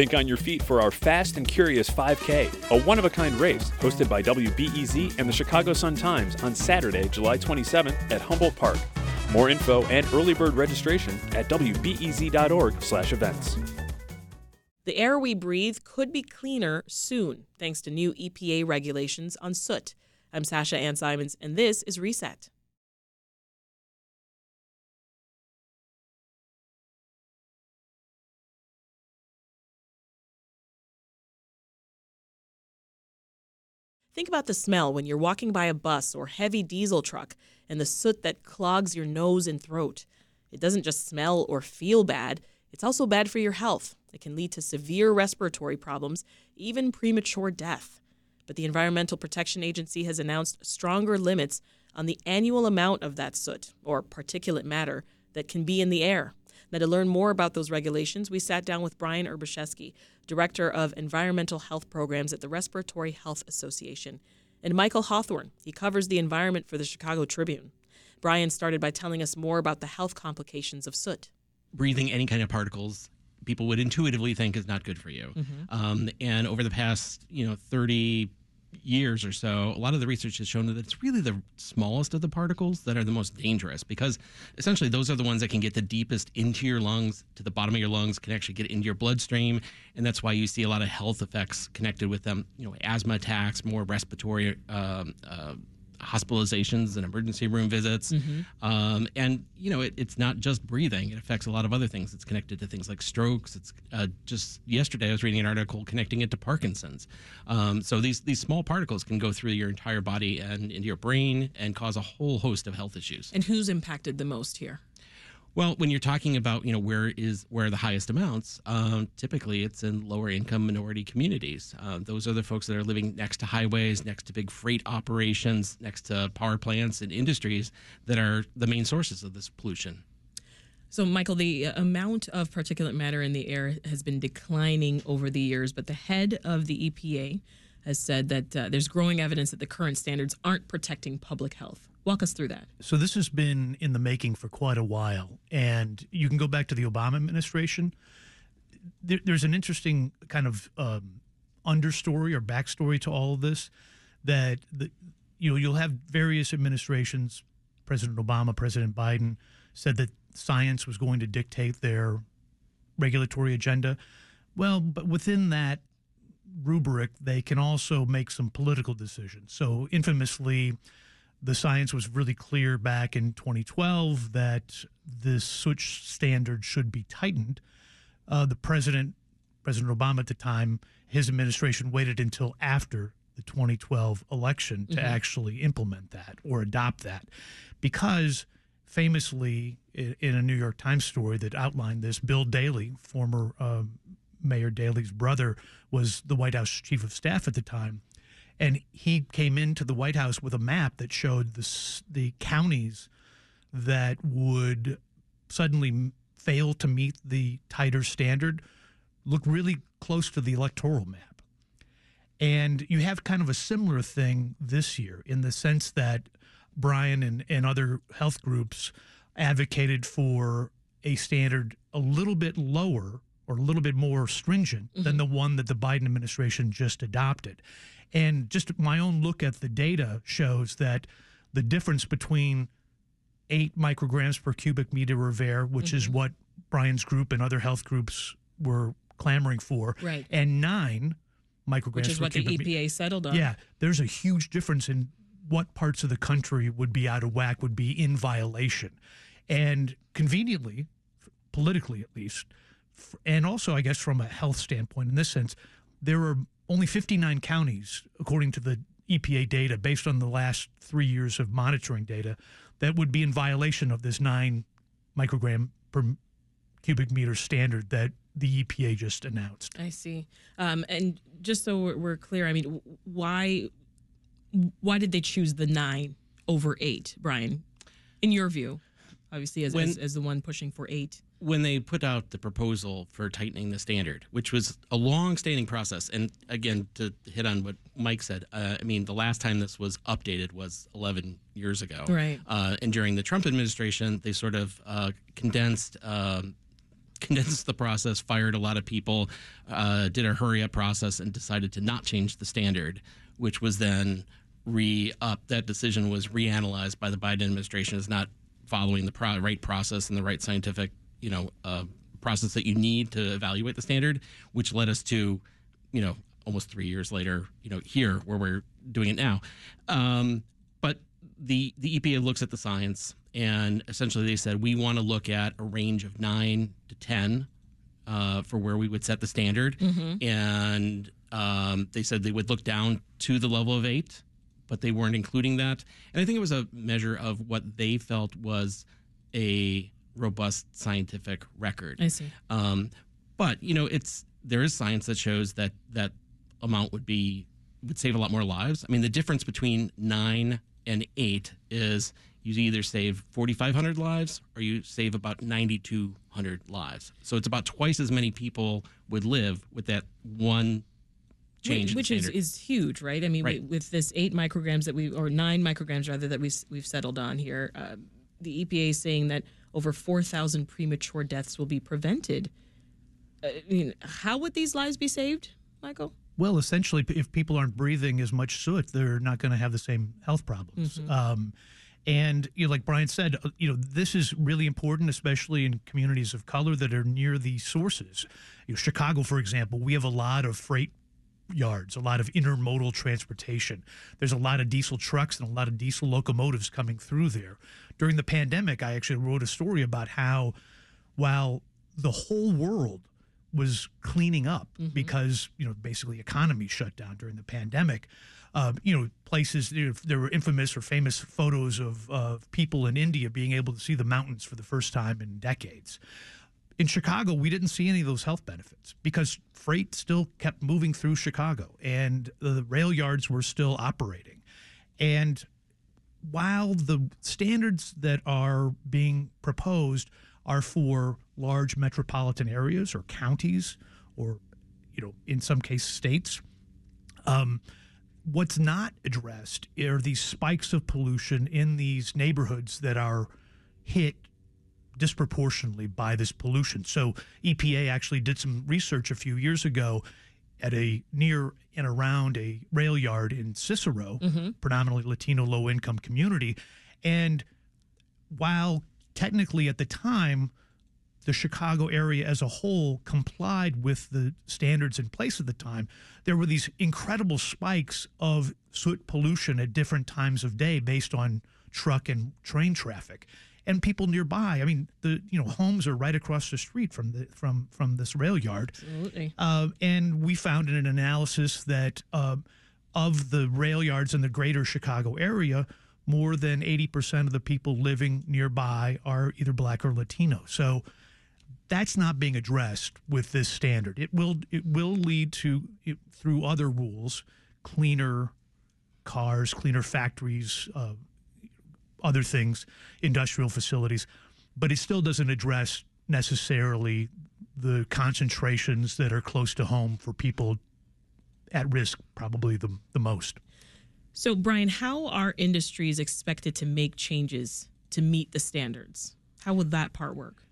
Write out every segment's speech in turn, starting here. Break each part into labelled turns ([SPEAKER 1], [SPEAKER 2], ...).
[SPEAKER 1] Think on your feet for our Fast and Curious 5K, a one of a kind race hosted by WBEZ and the Chicago Sun Times on Saturday, July 27th at Humboldt Park. More info and early bird registration at wbez.org/events.
[SPEAKER 2] The air we breathe could be cleaner soon thanks to new EPA regulations on soot. I'm Sasha Ann Simons, and this is Reset. Think about the smell when you're walking by a bus or heavy diesel truck and the soot that clogs your nose and throat. It doesn't just smell or feel bad, it's also bad for your health. It can lead to severe respiratory problems, even premature death. But the Environmental Protection Agency has announced stronger limits on the annual amount of that soot, or particulate matter, that can be in the air. Now, to learn more about those regulations, we sat down with Brian Urbaszewski, Director of Environmental Health Programs at the Respiratory Health Association, and Michael Hawthorne. He covers the environment for the Chicago Tribune. Brian started by telling us more about the health complications of soot.
[SPEAKER 3] Breathing any kind of particles people would intuitively think is not good for you. Um, and over the past, you know, 30 years or so, a lot of the research has shown that it's really the smallest of the particles that are the most dangerous because essentially those are the ones that can get the deepest into your lungs, to the bottom of your lungs, can actually get into your bloodstream. And that's why you see a lot of health effects connected with them, you know, asthma attacks, more respiratory um, uh, hospitalizations and emergency room visits. Um, and, you know, it, it's not just breathing, it affects a lot of other things. It's connected to things like strokes. It's uh, just yesterday I was reading an article connecting it to Parkinson's. Um, so these, these small particles can go through your entire body and into your brain and cause a whole host of health issues.
[SPEAKER 2] And who's impacted the most here?
[SPEAKER 3] Well, when you're talking about you know where is where are the highest amounts, um, typically it's in lower income minority communities. Uh, those are the folks that are living next to highways, next to big freight operations, next to power plants and industries that are the main sources of this pollution.
[SPEAKER 2] So, Michael, the uh, amount of particulate matter in the air has been declining over the years, but the head of the EPA has said that uh, there's growing evidence that the current standards aren't protecting public health. Walk us through that.
[SPEAKER 4] So this has been in the making for quite a while, and you can go back to the Obama administration. There, there's an interesting kind of um, understory or backstory to all of this. That the, you know you'll have various administrations. President Obama, President Biden said that science was going to dictate their regulatory agenda. Well, but within that rubric, they can also make some political decisions. So infamously the science was really clear back in 2012 that this switch standard should be tightened. Uh, the president, President Obama at the time, his administration waited until after the 2012 election to actually implement that or adopt that, because famously, in, a New York Times story that outlined this, Bill Daley, former um, Mayor Daley's brother, was the White House chief of staff at the time and he came into the White House with a map that showed the the counties that would suddenly fail to meet the tighter standard look really close to the electoral map. And you have kind of a similar thing this year in the sense that Brian and, and other health groups advocated for a standard a little bit lower or a little bit more stringent than mm-hmm. the one that the Biden administration just adopted. And just my own look at the data shows that the difference between eight micrograms per cubic meter of air, which is mm-hmm. what Brian's group and other health groups were clamoring for,
[SPEAKER 2] Right.
[SPEAKER 4] and nine micrograms
[SPEAKER 2] Which is what the
[SPEAKER 4] cubic me-
[SPEAKER 2] EPA settled on.
[SPEAKER 4] yeah, there's a huge difference in what parts of the country would be out of whack, would be in violation. And conveniently, politically at least, and also, I guess, from a health standpoint, in this sense, there are only 59 counties, according to the EPA data, based on the last three years of monitoring data, that would be in violation of this nine microgram per cubic meter standard that the EPA just announced.
[SPEAKER 2] I see. Um, and just so we're, we're clear, I mean, why why did they choose the nine over eight, Brian? In your view, obviously, as,
[SPEAKER 3] When-
[SPEAKER 2] as, as the one pushing for eight.
[SPEAKER 3] When they put out the proposal for tightening the standard, which was a long-standing process, and again to hit on what Mike said, uh, I mean the last time this was updated was 11 years ago,
[SPEAKER 2] Right.
[SPEAKER 3] Uh, and during the Trump administration, they sort of uh, condensed um, condensed the process, fired a lot of people, uh, did a hurry up process, and decided to not change the standard, which was then re up. That decision was reanalyzed by the Biden administration as not following the pro- right process and the right scientific, you know, uh, process that you need to evaluate the standard, which led us to, you know, almost three years later, you know, here where we're doing it now. Um, but the the EPA looks at the science, and essentially they said we want to look at a range of nine to ten uh, for where we would set the standard, and um, they said they would look down to the level of eight, but they weren't including that. And I think it was a measure of what they felt was a robust scientific record.
[SPEAKER 2] I see.
[SPEAKER 3] Um, but you know, it's there is science that shows that that amount would be would save a lot more lives. I mean, the difference between nine and eight is you either save 4,500 lives or you save about 9,200 lives. So it's about twice as many people would live with that one change.
[SPEAKER 2] which is, is huge, right? I mean,
[SPEAKER 3] Right.
[SPEAKER 2] we, with this eight micrograms that we, or nine micrograms rather, that we, we've settled on here, uh, the EPA is saying that over 4,000 premature deaths will be prevented. Uh, I mean, how would these lives be saved, Michael?
[SPEAKER 4] Well, essentially, if people aren't breathing as much soot, they're not going to have the same health problems. Um, and you know, like Brian said, uh, you know, this is really important, especially in communities of color that are near the sources. You know, Chicago, for example, we have a lot of freight yards, a lot of intermodal transportation. There's a lot of diesel trucks and a lot of diesel locomotives coming through there. During the pandemic, I actually wrote a story about how while the whole world was cleaning up because you know basically economy shut down during the pandemic. Um, you know, places you know, there were infamous or famous photos of of people in India being able to see the mountains for the first time in decades. In Chicago, we didn't see any of those health benefits because freight still kept moving through Chicago and the rail yards were still operating. And while the standards that are being proposed are for large metropolitan areas or counties or you know in some cases states um, what's not addressed are these spikes of pollution in these neighborhoods that are hit disproportionately by this pollution. So EPA actually did some research a few years ago at a near and around a rail yard in Cicero, mm-hmm. predominantly Latino low income community. And while technically at the time the Chicago area as a whole complied with the standards in place at the time, there were these incredible spikes of soot pollution at different times of day based on truck and train traffic. And people nearby, I mean, the you know homes are right across the street from the from from this rail yard.
[SPEAKER 2] Absolutely.
[SPEAKER 4] Uh, and we found in an analysis that uh, of the rail yards in the greater Chicago area, more than 80% of the people living nearby are either black or Latino. So that's not being addressed with this standard. It will it will lead to it, through other rules, cleaner cars, cleaner factories, uh, other things, industrial facilities, but it still doesn't address necessarily the concentrations that are close to home for people at risk, probably the, the most.
[SPEAKER 2] So, Brian, how are industries expected to make changes to meet the standards? How would that part work?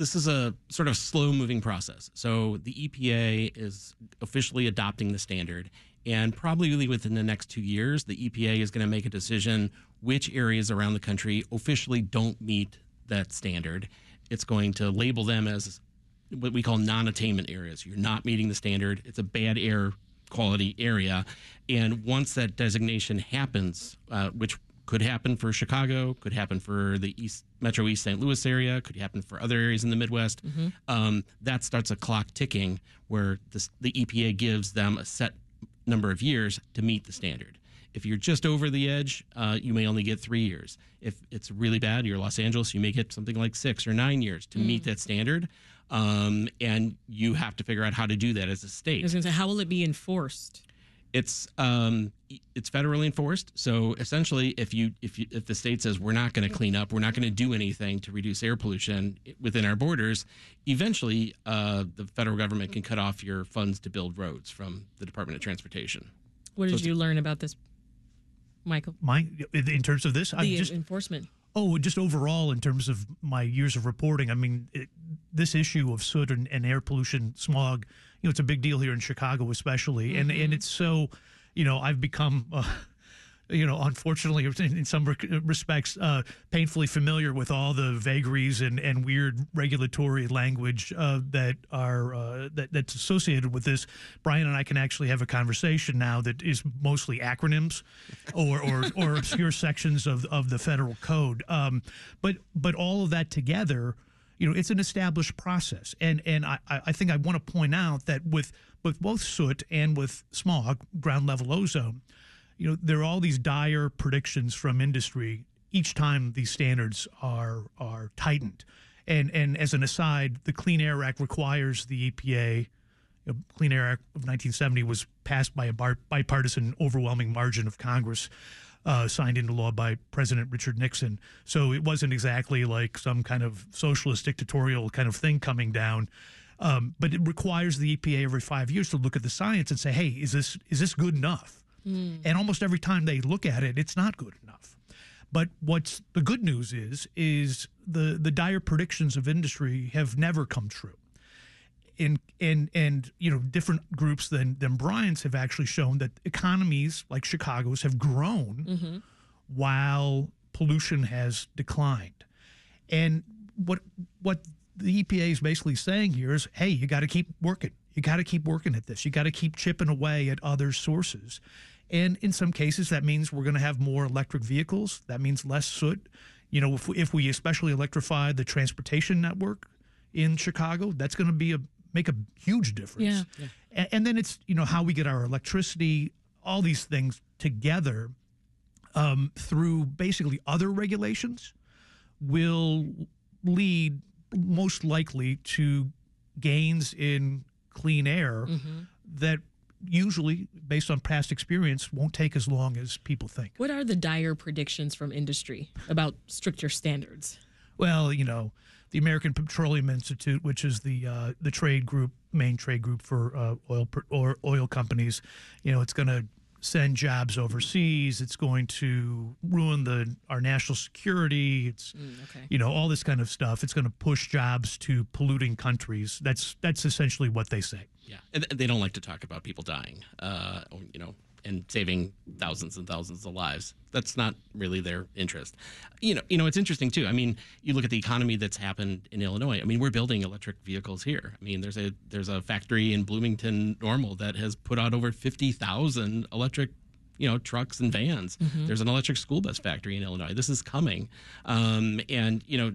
[SPEAKER 3] this is a sort of slow moving process. So the EPA is officially adopting the standard, and probably within the next two years, the EPA is going to make a decision which areas around the country officially don't meet that standard. It's going to label them as what we call non attainment areas. You're not meeting the standard, it's a bad air quality area. And once that designation happens, uh, which could happen for Chicago, could happen for the East Metro East St. Louis area, could happen for other areas in the Midwest. Um, that starts a clock ticking where this, the EPA gives them a set number of years to meet the standard. If you're just over the edge, uh, you may only get three years. If it's really bad, you're Los Angeles, you may get something like six or nine years to meet that standard. Um, and you have to figure out how to do that as a state
[SPEAKER 2] I was going to say, how will it be enforced?
[SPEAKER 3] It's um it's federally enforced so essentially if you if you if the state says we're not going to clean up we're not going to do anything to reduce air pollution within our borders eventually uh, the federal government can cut off your funds to build roads from the department of transportation
[SPEAKER 2] What did
[SPEAKER 3] it's-
[SPEAKER 2] you learn about this, Michael?
[SPEAKER 4] My, in terms of this, I
[SPEAKER 2] The
[SPEAKER 4] just
[SPEAKER 2] enforcement.
[SPEAKER 4] Oh, just overall, in terms of my years of reporting, I mean, it, this issue of soot and, and, air pollution, smog, you know, it's a big deal here in Chicago, especially, mm-hmm. and and it's so, you know, I've become. Uh, you know, unfortunately, in some respects, uh, painfully familiar with all the vagaries and, and weird regulatory language uh, that are uh, that, that's associated with this. Brian and I can actually have a conversation now that is mostly acronyms or or, or obscure sections of of the federal code. Um, but but all of that together you know, it's an established process. And and I, I think I want to point out that with with both soot and with smog, ground level ozone, you know, there are all these dire predictions from industry each time these standards are are tightened. And and as an aside, the Clean Air Act requires the EPA. Know, Clean Air Act of 1970 was passed by a bipartisan, overwhelming margin of Congress, uh, signed into law by President Richard Nixon. So it wasn't exactly like some kind of socialist dictatorial kind of thing coming down. Um, but it requires the EPA every five years to look at the science and say, hey, is this is this good enough? Mm. And almost every time they look at it, it's not good enough. But what's the good news is is the the dire predictions of industry have never come true. And and and you know different groups than than Brian's have actually shown that economies like Chicago's have grown mm-hmm. while pollution has declined. And what what the EPA is basically saying here is, hey, you got to keep working. You got to keep working at this. You got to keep chipping away at other sources. And in some cases, that means we're going to have more electric vehicles. That means less soot. You know, if we, if we especially electrify the transportation network in Chicago, that's going to be a make a huge difference.
[SPEAKER 2] Yeah. yeah.
[SPEAKER 4] And, and, then it's you know how we get our electricity, all these things together um, through basically other regulations will lead most likely to gains in clean air mm-hmm. that usually, based on past experience, won't take as long as people think.
[SPEAKER 2] What are the dire predictions from industry about stricter standards?
[SPEAKER 4] Well, you know, the American Petroleum Institute, which is the uh, the trade group, main trade group for uh, oil or oil companies, you know, it's going to send jobs overseas. It's going to ruin the our national security. It's mm, okay. you know all this kind of stuff. It's going to push jobs to polluting countries. That's that's essentially what they say.
[SPEAKER 3] Yeah, and they don't like to talk about people dying. Uh, you know, and saving thousands and thousands of lives. That's not really their interest. You know, you know, it's interesting too. I mean, you look at the economy that's happened in Illinois. I mean, we're building electric vehicles here. I mean, there's a there's a factory in Bloomington Normal that has put out over fifty thousand electric you know trucks and vans. Mm-hmm. There's an electric school bus factory in Illinois. This is coming, um, and you know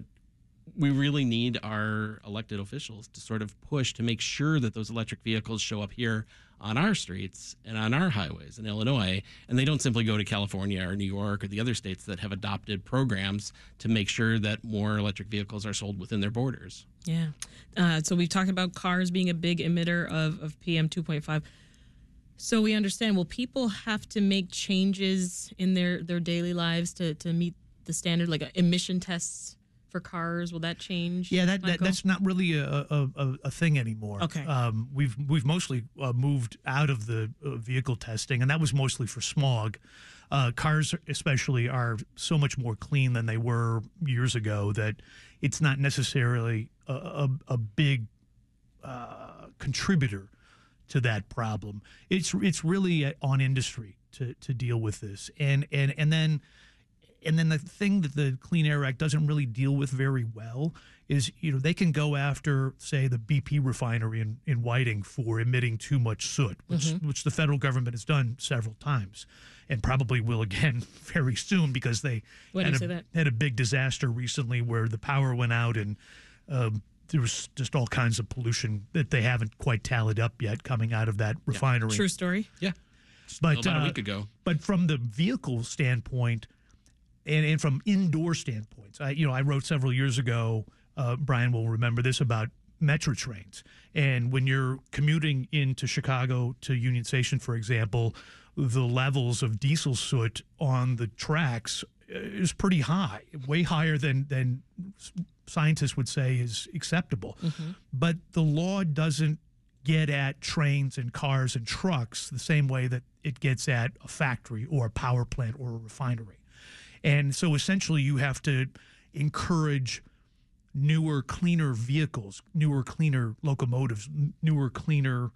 [SPEAKER 3] we really need our elected officials to sort of push to make sure that those electric vehicles show up here on our streets and on our highways in Illinois, and they don't simply go to California or New York or the other states that have adopted programs to make sure that more electric vehicles are sold within their borders.
[SPEAKER 2] Yeah. Uh, so we've talked about cars being a big emitter of, of PM 2.5. So we understand, will people have to make changes in their, their daily lives to, to meet the standard, like uh, emission tests for cars? Will that change?
[SPEAKER 4] Yeah, that, that that's not really a, a, a thing anymore.
[SPEAKER 2] Okay.
[SPEAKER 4] Um, we've we've mostly uh, moved out of the uh, vehicle testing, and that was mostly for smog. Uh, cars, especially, are so much more clean than they were years ago that it's not necessarily a, a, a big uh, contributor to that problem. It's it's really on industry to to deal with this, and and and then and then the thing that the Clean Air Act doesn't really deal with very well is you know they can go after say the BP refinery in, in Whiting for emitting too much soot, which mm-hmm. which the federal government has done several times, and probably will again very soon because they
[SPEAKER 2] had
[SPEAKER 4] a, had a big disaster recently where the power went out and. Um, there was just all kinds of pollution that they haven't quite tallied up yet coming out of that refinery.
[SPEAKER 2] True story.
[SPEAKER 3] Yeah.
[SPEAKER 4] But
[SPEAKER 3] about uh, a week ago.
[SPEAKER 4] But from the vehicle standpoint, and, and from indoor standpoints. I, you know, I wrote several years ago. Uh, Brian will remember this about Metra trains. And when you're commuting into Chicago to Union Station, for example, the levels of diesel soot on the tracks uh, is pretty high, way higher than than scientists would say is acceptable. Mm-hmm. But the law doesn't get at trains and cars and trucks the same way that it gets at a factory or a power plant or a refinery. And so essentially, you have to encourage newer, cleaner vehicles, newer, cleaner locomotives, newer, cleaner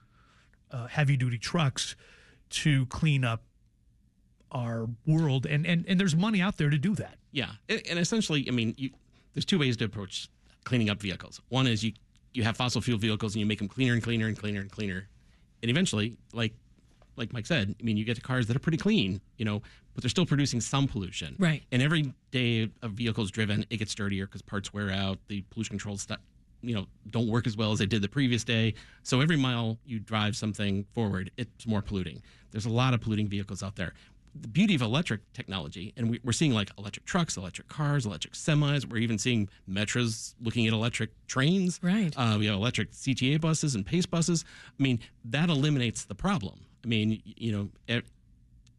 [SPEAKER 4] uh, heavy duty trucks to clean up our world. And, and, and there's money out there to do that.
[SPEAKER 3] Yeah, and, essentially, I mean, you, there's two ways to approach cleaning up vehicles. One is you you have fossil fuel vehicles and you make them cleaner and cleaner and cleaner and cleaner, and eventually, like like Mike said, I mean, you get to cars that are pretty clean, you know, but they're still producing some pollution.
[SPEAKER 2] Right.
[SPEAKER 3] And every day a vehicle is driven, it gets dirtier because parts wear out. The pollution control stuff, you know, don't work as well as they did the previous day. So every mile you drive something forward, it's more polluting. There's a lot of polluting vehicles out there. The beauty of electric technology, and we, we're seeing like electric trucks, electric cars, electric semis. We're even seeing metros looking at electric trains.
[SPEAKER 2] Right.
[SPEAKER 3] Uh, we have electric CTA buses and PACE buses. I mean, that eliminates the problem. I mean, you know,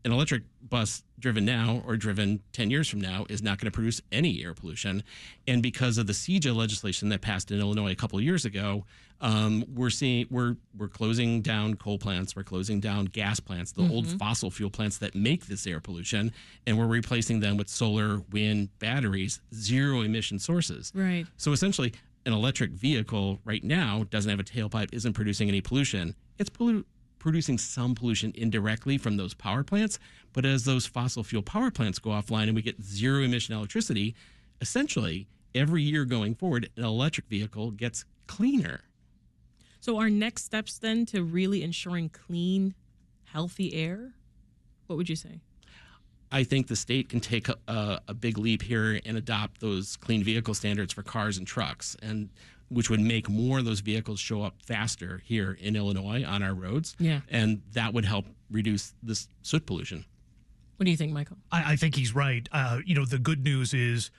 [SPEAKER 3] an electric bus driven now or driven 10 years from now is not going to produce any air pollution. And because of the CEJA legislation that passed in Illinois a couple of years ago, um, we're seeing we're we're closing down coal plants, we're closing down gas plants, the old fossil fuel plants that make this air pollution, and we're replacing them with solar, wind, batteries, zero emission sources.
[SPEAKER 2] Right.
[SPEAKER 3] So essentially, an electric vehicle right now doesn't have a tailpipe, isn't producing any pollution. It's pollu- producing some pollution indirectly from those power plants. But as those fossil fuel power plants go offline and we get zero emission electricity, essentially, every year going forward, an electric vehicle gets cleaner.
[SPEAKER 2] So our next steps then to really ensuring clean, healthy air, what would you say?
[SPEAKER 3] I think the state can take a, a, big leap here and adopt those clean vehicle standards for cars and trucks, and which would make more of those vehicles show up faster here in Illinois on our roads.
[SPEAKER 2] Yeah.
[SPEAKER 3] and that would help reduce this soot pollution.
[SPEAKER 2] What do you think, Michael?
[SPEAKER 4] I, I think he's right. Uh, you know, the good news is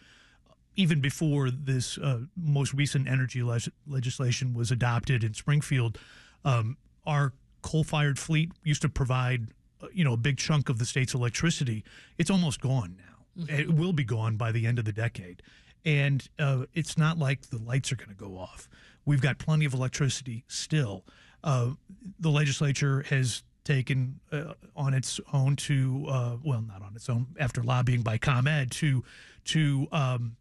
[SPEAKER 4] even before this uh, most recent energy leg- legislation was adopted in Springfield, um, our coal-fired fleet used to provide, uh, you know, a big chunk of the state's electricity. It's almost gone now. It will be gone by the end of the decade, and uh, it's not like the lights are going to go off. We've got plenty of electricity still. Uh, the legislature has taken uh, on its own to, uh, well, not on its own, after lobbying by ComEd to to um,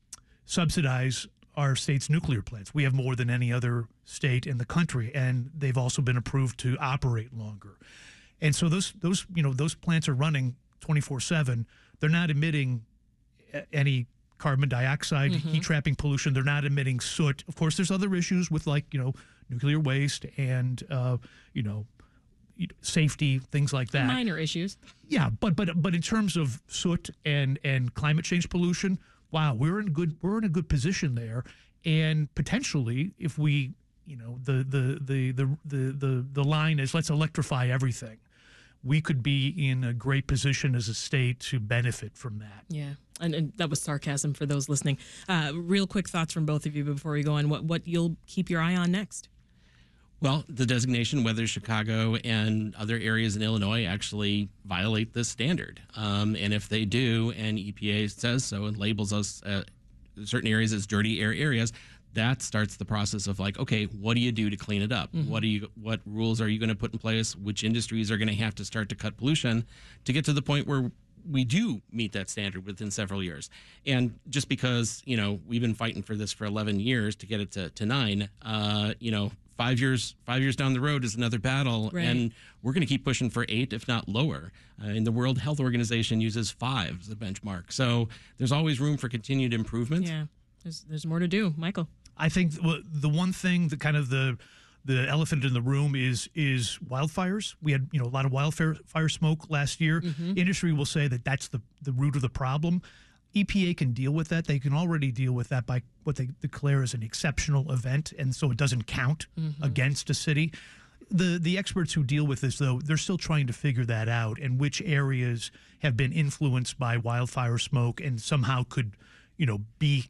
[SPEAKER 4] subsidize our state's nuclear plants. We have more than any other state in the country, and they've also been approved to operate longer. And so those those you know those plants are running 24/7. They're not emitting any carbon dioxide, heat trapping pollution. They're not emitting soot. Of course, there's other issues with like you know nuclear waste and uh, you know you know, safety things like that.
[SPEAKER 2] Minor issues.
[SPEAKER 4] Yeah, but but but in terms of soot and and climate change pollution, wow, we're in good we're in a good position there, and potentially if we you know the the the the the the, the line is let's electrify everything. We could be in a great position as a state to benefit from that.
[SPEAKER 2] Yeah. And, and that was sarcasm for those listening. Uh, real quick thoughts from both of you before we go on. What what you'll keep your eye on next?
[SPEAKER 3] Well, the designation, whether Chicago and other areas in Illinois actually violate this standard. Um, and if they do, and EPA says so and labels us uh, certain areas as dirty air areas, that starts the process of like, okay, what do you do to clean it up? What do you, what rules are you going to put in place? Which industries are going to have to start to cut pollution to get to the point where we do meet that standard within several years. And just because, you know, we've been fighting for this for 11 years to get it to, to nine, uh, you know, five years, five years down the road is another battle.
[SPEAKER 2] Right.
[SPEAKER 3] And we're going to keep pushing for eight, if not lower. Uh, and the World Health Organization uses five as a benchmark. So there's always room for continued improvement.
[SPEAKER 2] Yeah. There's there's more to do, Michael.
[SPEAKER 4] I think the one thing, the kind of the the elephant in the room is is wildfires. We had you know a lot of wildfire fire smoke last year. Mm-hmm. Industry will say that that's the the root of the problem. EPA can deal with that. They can already deal with that by what they declare as an exceptional event, and so it doesn't count mm-hmm. against a city. The the experts who deal with this though, they're still trying to figure that out and which areas have been influenced by wildfire smoke and somehow could, you know, be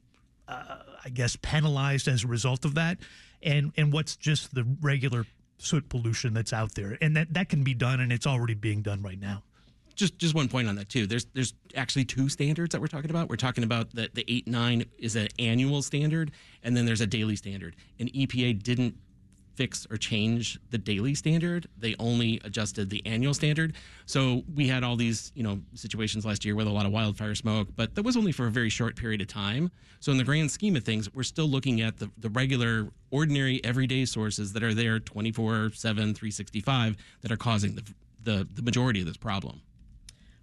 [SPEAKER 4] I guess, penalized as a result of that, and and what's just the regular soot pollution that's out there, and that that can be done, and it's already being done right now.
[SPEAKER 3] just just one point on that too. There's there's actually two standards that we're talking about. We're talking about that the eight nine is an annual standard, and then there's a daily standard. And EPA didn't fix or change the daily standard. They only adjusted the annual standard. So we had all these, you know, situations last year with a lot of wildfire smoke, but that was only for a very short period of time. So in the grand scheme of things, we're still looking at the, the regular, ordinary, everyday sources that are there 24 7, 365 that are causing the, the, the majority of this problem.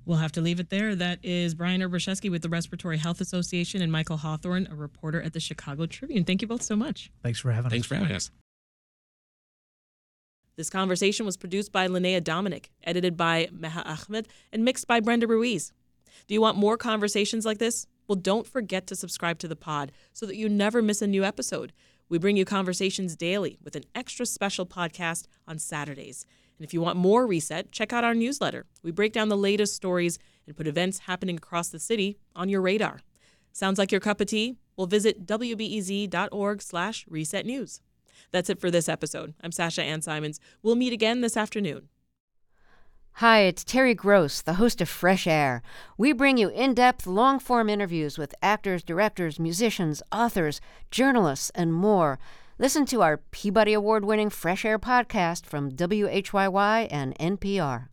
[SPEAKER 2] We'll have to leave it there. That is Brian Urbaszewski with the Respiratory Health Association and Michael Hawthorne, a reporter at the Chicago Tribune. Thank you both so much.
[SPEAKER 4] Thanks for having
[SPEAKER 3] Thanks
[SPEAKER 4] us.
[SPEAKER 3] Thanks for having us.
[SPEAKER 2] This conversation was produced by Linnea Dominic, edited by Meha Ahmed, and mixed by Brenda Ruiz. Do you want more conversations like this? Well, don't forget to subscribe to the pod so that you never miss a new episode. We bring you conversations daily with an extra special podcast on Saturdays. And if you want more Reset, check out our newsletter. We break down the latest stories and put events happening across the city on your radar. Sounds like your cup of tea? Well, visit wbez.org slash reset news. That's it for this episode. I'm Sasha Ann Simons. We'll meet again this afternoon.
[SPEAKER 5] Hi, it's Terry Gross, the host of Fresh Air. We bring you in depth, long form interviews with actors, directors, musicians, authors, journalists, and more. Listen to our Peabody Award winning Fresh Air podcast from WHYY and NPR.